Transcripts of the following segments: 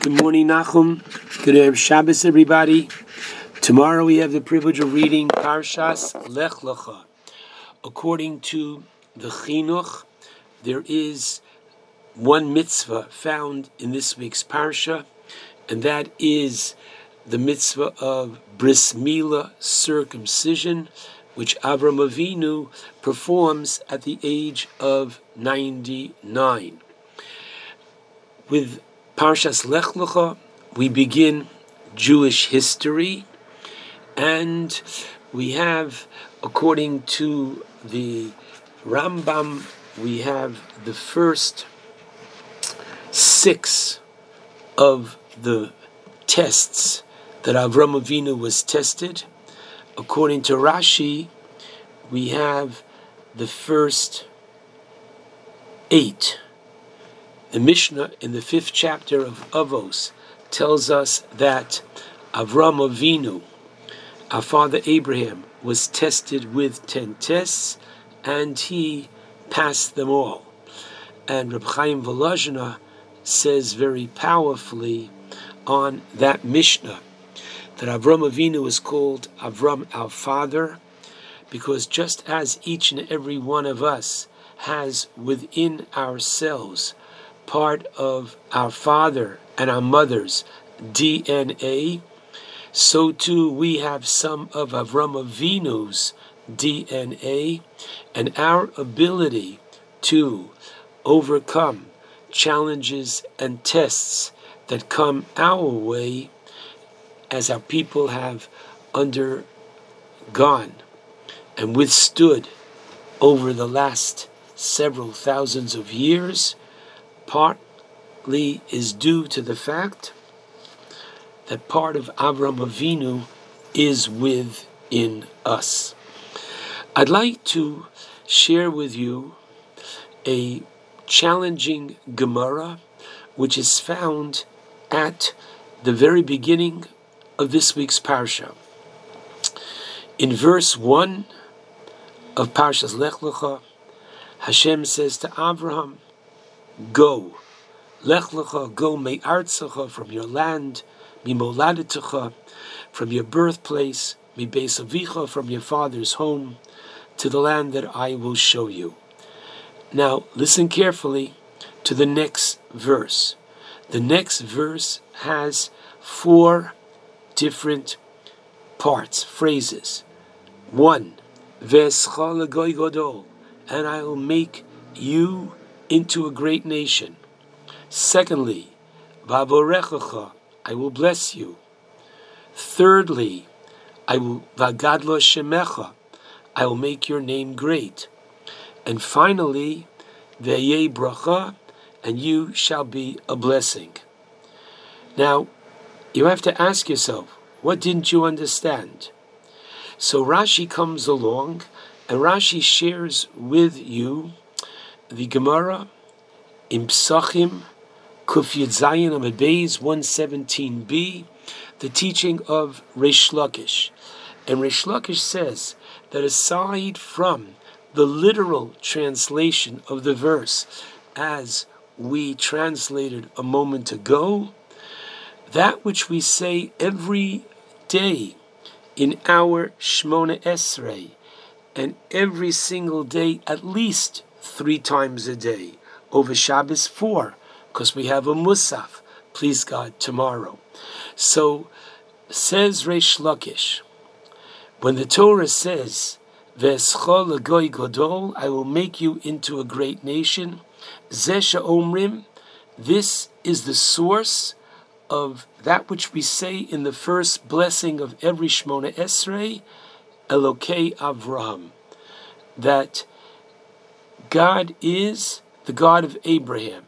Good morning, Nachum. Good Erev Shabbos, everybody. Tomorrow we have the privilege of reading Parshas Lech Lecha. According to the Chinuch, there is one mitzvah found in this week's Parsha, and that is the mitzvah of bris milah circumcision, which Avram Avinu performs at the age of 99. With Parshas Lech Lecha, we begin Jewish history, and we have, according to the Rambam, we have the first six of the tests that Avram Avinu was tested. According to Rashi, we have the first eight. The Mishnah in the fifth chapter of Avos tells us that Avram Avinu, our father Abraham, was tested with ten tests, and he passed them all. And Reb Chaim Volozhiner says very powerfully on that Mishnah that Avram Avinu is called Avram our father because just as each and every one of us has within ourselves part of our father and our mother's DNA, so too we have some of Avram Avinu's DNA, and our ability to overcome challenges and tests that come our way as our people have undergone and withstood over the last several thousands of years partly is due to the fact that part of Avram Avinu is within us. I'd like to share with you a challenging Gemara which is found at the very beginning of this week's parsha. In verse 1 of Parshas Lech Lecha, Hashem says to Abraham, Go. Lech lecha, go me'artzecha from your land, mimoladitecha, from your birthplace, mi avicha, from your father's home, to the land that I will show you. Now, listen carefully to the next verse. The next verse has four different parts, phrases. One, Vescha godol, and I will make you into a great nation. Secondly, Vavorechacha, I will bless you. Thirdly, I will Vagadlo Shemecha, I will make your name great. And finally, Veye Bracha, and you shall be a blessing. Now, you have to ask yourself, what didn't you understand? So Rashi comes along, and Rashi shares with you the Gemara in Psachim Kuf Yud Zayin Amid Beis 117b, the teaching of Reish Lakish. And Reish Lakish says that aside from the literal translation of the verse as we translated a moment ago, that which we say every day in our Shmona Esrei, and every single day at least three times a day. Over Shabbos, four, because we have a Musaf, please God, tomorrow. So, says Reish Lakish, when the Torah says, godol, I will make you into a great nation, Zesha Omrim, this is the source of that which we say in the first blessing of every Shmona Esrei, Elokei Avraham, that God is the God of Abraham.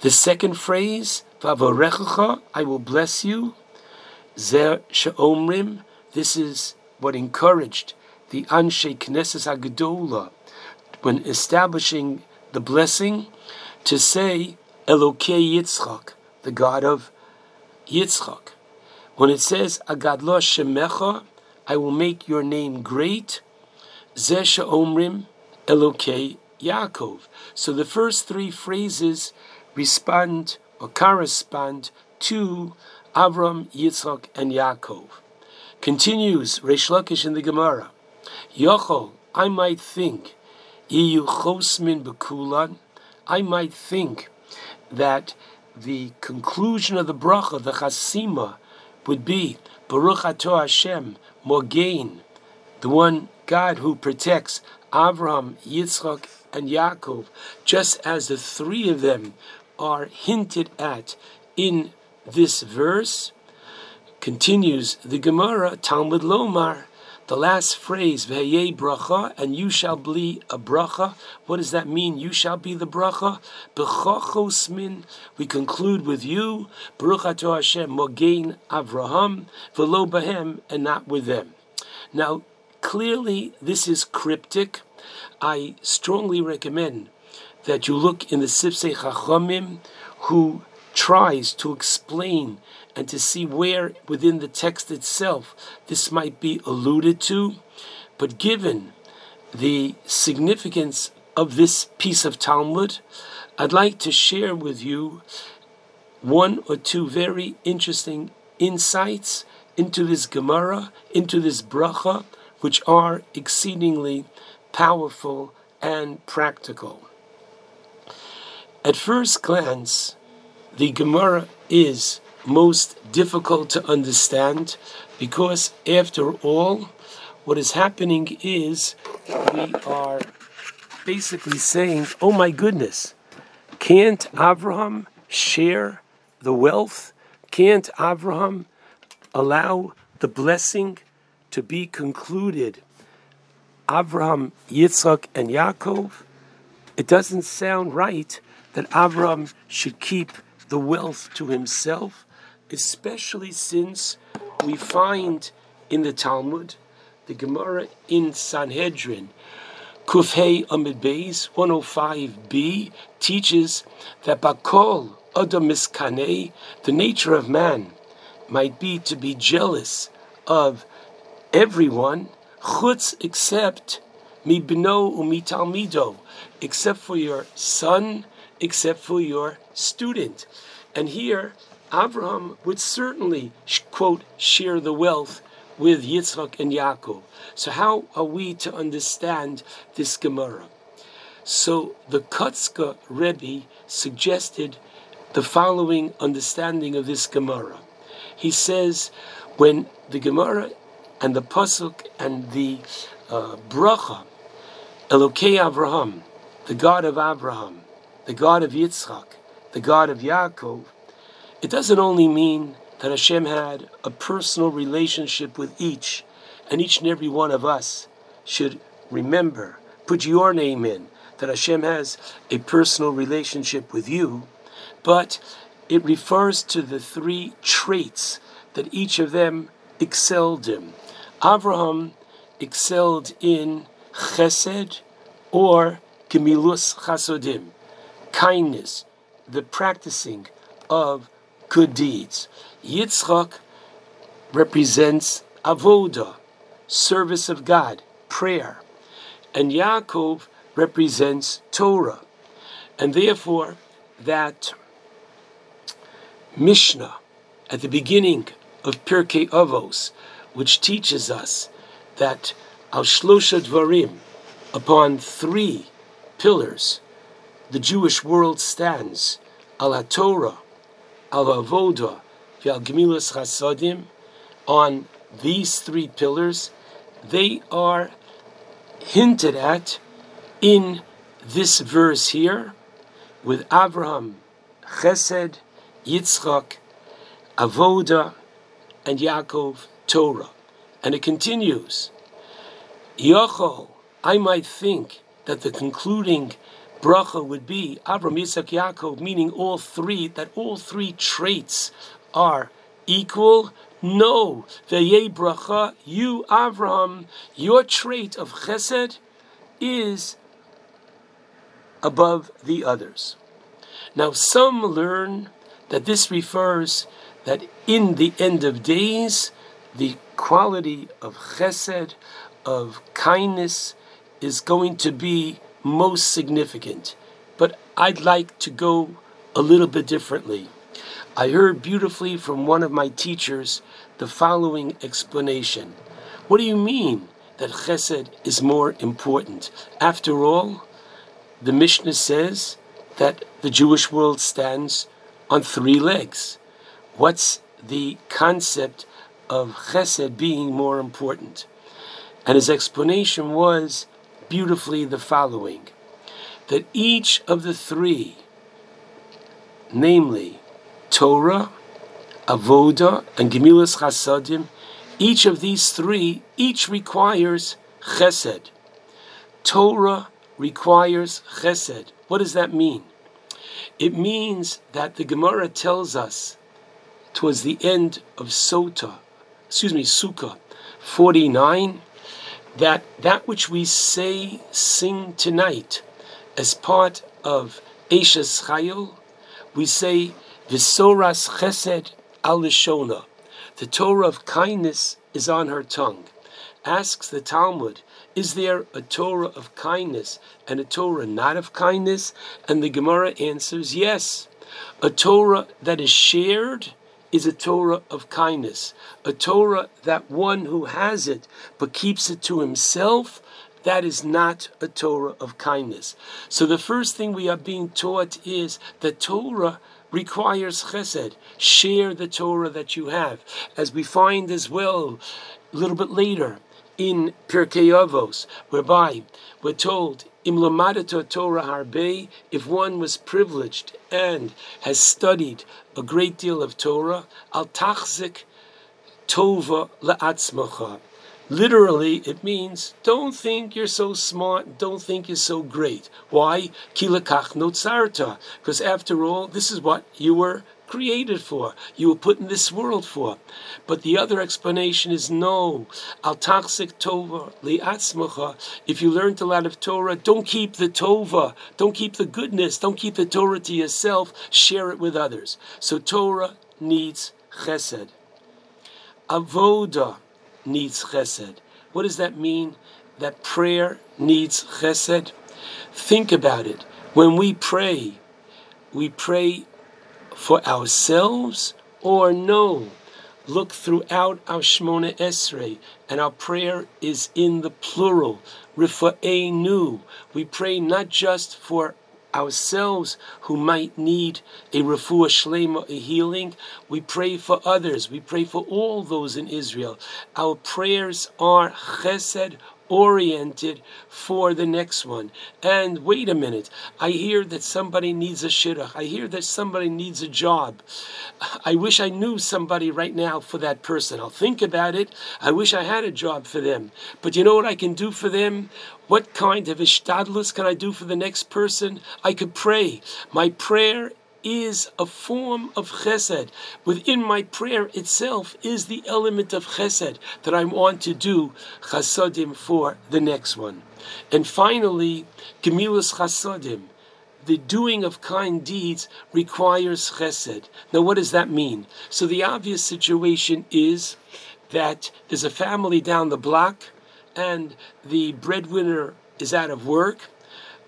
The second phrase, Vavorechacha, I will bless you. Zer Sheomrim, this is what encouraged the Anshe Knesset Agdola when establishing the blessing to say Elokei Yitzchak, the God of Yitzchak. When it says Agadlo Shemecha, I will make your name great. Zeh Sheomrim Elokei Yaakov. So the first three phrases respond or correspond to Avram, Yitzchak, and Yaakov. Continues Reish Lakish in the Gemara. Yochol, I might think, Bekulan, I might think that the conclusion of the bracha, the chasima, would be Baruch Ato Hashem, Mogain, the one God who protects Avraham, Yitzchak, and Yaakov, just as the three of them are hinted at in this verse. Continues the Gemara, Talmud Lomar, the last phrase, V'heye bracha, and you shall be a bracha. What does that mean? You shall be the bracha. B'chachosmin, we conclude with you, Baruch Ato Hashem, Mogain Avraham, V'lo Bahem, and not with them. Now, clearly, this is cryptic. I strongly recommend that you look in the Sifsei Chachamim, who tries to explain and to see where within the text itself this might be alluded to. But given the significance of this piece of Talmud, I'd like to share with you one or two very interesting insights into this Gemara, into this bracha, which are exceedingly powerful and practical. At first glance, the Gemara is most difficult to understand because, after all, what is happening is we are basically saying, oh my goodness, can't Abraham share the wealth? Can't Abraham allow the blessing to be concluded? Abraham, Yitzchak, and Yaakov? It doesn't sound right that Abraham should keep the wealth to himself, especially since we find in the Talmud, the Gemara in Sanhedrin, Kufhei Amid Beis 105b teaches that Bakol Adam Miskanei, the nature of man, might be to be jealous of everyone, chutz except mibno umitalmido, except for your son except for your student. And here, Abraham would certainly, quote, share the wealth with Yitzchak and Yaakov. So, how are we to understand this Gemara? So, the Kotzker Rebbe suggested the following understanding of this Gemara. He says, when the Gemara and the Pasuk and the uh, Bracha, Elokei Abraham, the God of Abraham, the God of Yitzchak, the God of Yaakov, it doesn't only mean that Hashem had a personal relationship with each, and each and every one of us should remember, put your name in, that Hashem has a personal relationship with you, but it refers to the three traits that each of them excelled in. Abraham excelled in chesed or gemilus chasodim kindness, the practicing of good deeds. Yitzchak represents avoda, service of God, prayer, and Yaakov represents Torah. And therefore, that Mishnah at the beginning of Pirkei Avos, which teaches us that al shlosha dvarim, upon three pillars, the Jewish world stands. Al Torah, al Avoda, al Gemilas Chasadim, on these three pillars, they are hinted at in this verse here with Abraham, Chesed, Yitzchak, Avoda, and Yaakov, Torah. And it continues, Yochol, I might think that the concluding bracha would be Avram, Yitzchak, Yaakov, meaning all three, that all three traits are equal. No, the bracha, you, Avram, your trait of chesed is above the others. Now, some learn that this refers that in the end of days, the quality of chesed, of kindness, is going to be most significant. But I'd like to go a little bit differently. I heard beautifully from one of my teachers the following explanation. What do you mean that chesed is more important? After all, the Mishnah says that the Jewish world stands on three legs. What's the concept of chesed being more important? And his explanation was beautifully the following that each of the three, namely Torah, Avoda, and Gemilas Chasadim, each of these three, each requires chesed. Torah requires chesed. What does that mean? It means that the Gemara tells us towards the end of Sota, excuse me, Sukkah 49, that that which we say, sing tonight, as part of Eshes Chayil, we say Visoras Chesed Al The Torah of kindness is on her tongue. Asks the Talmud, is there a Torah of kindness and a Torah not of kindness? And the Gemara answers yes. A Torah that is shared is a Torah of kindness. A Torah that one who has it but keeps it to himself, that is not a Torah of kindness. So the first thing we are being taught is that Torah requires chesed. Share the Torah that you have. As we find as well a little bit later in Pirkei Avos, whereby we're told, Im Torah harbe, if one was privileged and has studied a great deal of Torah, al tachzik tova la'atzmacha. Literally, it means don't think you're so smart, don't think you're so great. Why? Kilakach notzarta. Because after all, this is what you were created for, you were put in this world for. But the other explanation is no. Al taksik tova li'atzmacha. If you learned a lot of Torah, don't keep the tova, don't keep the goodness, don't keep the Torah to yourself, share it with others. So Torah needs chesed. Avoda needs chesed. What does that mean? That prayer needs chesed? Think about it. When we pray, we pray for ourselves or no. Look throughout our Shmona Esrei, and our prayer is in the plural. Rifa'enu. We pray not just for ourselves who might need a refuah shlema, a healing. We pray for others. We pray for all those in Israel. Our prayers are chesed oriented for the next one. And wait a minute, I hear that somebody needs a shidduch. I hear that somebody needs a job. I wish I knew somebody right now for that person. I'll think about it. I wish I had a job for them. But you know what I can do for them? What kind of ishtadlus can I do for the next person? I could pray. My prayer is a form of chesed. Within my prayer itself is the element of chesed that I want to do chasadim for the next one. And finally, gemilus chasadim. The doing of kind deeds requires chesed. Now, what does that mean? So, the obvious situation is that there's a family down the block and the breadwinner is out of work.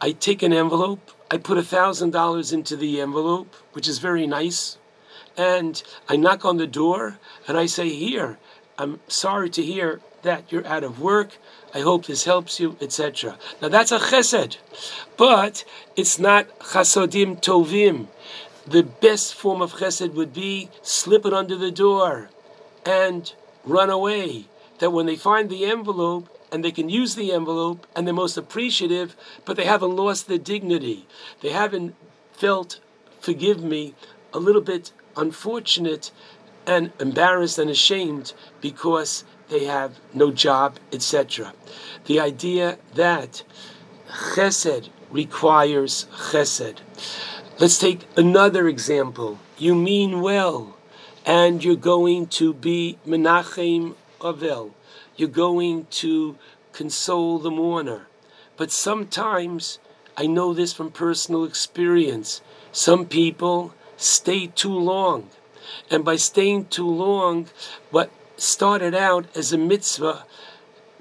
I take an envelope, I put a thousand dollars into the envelope, which is very nice, and I knock on the door and I say, Here, I'm sorry to hear that you're out of work. I hope this helps you, etc. Now that's a chesed, but it's not chasodim tovim. The best form of chesed would be slip it under the door and run away. That when they find the envelope, and they can use the envelope and they're most appreciative, but they haven't lost their dignity. They haven't felt, forgive me, a little bit unfortunate and embarrassed and ashamed because they have no job, etc. The idea that chesed requires chesed. Let's take another example. You mean well, and you're going to be Menachem Avel you're going to console the mourner. But sometimes, I know this from personal experience, some people stay too long. And by staying too long, what started out as a mitzvah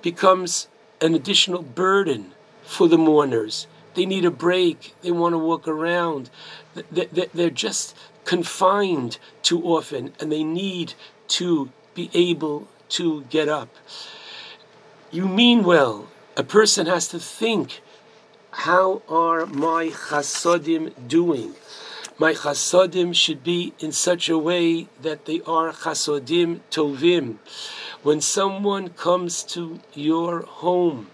becomes an additional burden for the mourners. They need a break. They want to walk around. they're just confined too often and they need to be able to get up. You mean well. A person has to think, how are my chasodim doing? My chasodim should be in such a way that they are chasodim tovim. When someone comes to your home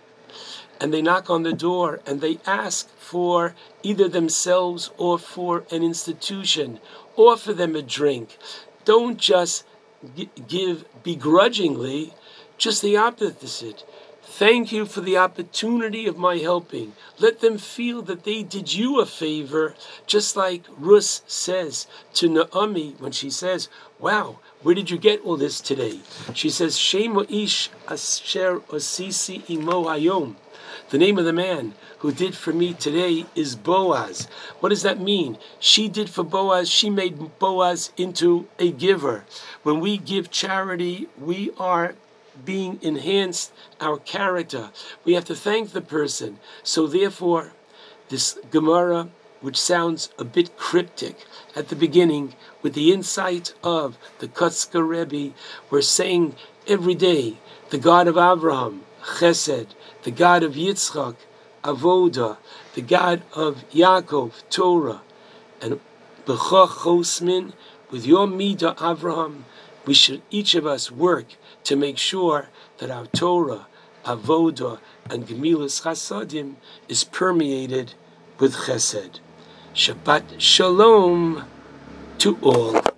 and they knock on the door and they ask for either themselves or for an institution, offer them a drink. Don't just give begrudgingly, just the opposite. Thank you for the opportunity of my helping. Let them feel that they did you a favor, just like Rus says to Naomi when she says, Wow, where did you get all this today? She says, Shema ish asher osisi imo hayom. The name of the man who did for me today is Boaz. What does that mean? She did for Boaz, she made Boaz into a giver. When we give charity, we are being enhanced our character. We have to thank the person. So therefore, this Gemara, which sounds a bit cryptic at the beginning, with the insight of the Kotzker Rebbe, we're saying every day, the God of Abraham, Chesed, the God of Yitzchak, Avoda, the God of Yaakov, Torah, and Bechach Chosmin, with your Midah Avraham, we should each of us work to make sure that our Torah, Avoda, and Gemilas Chasadim is permeated with Chesed. Shabbat Shalom to all.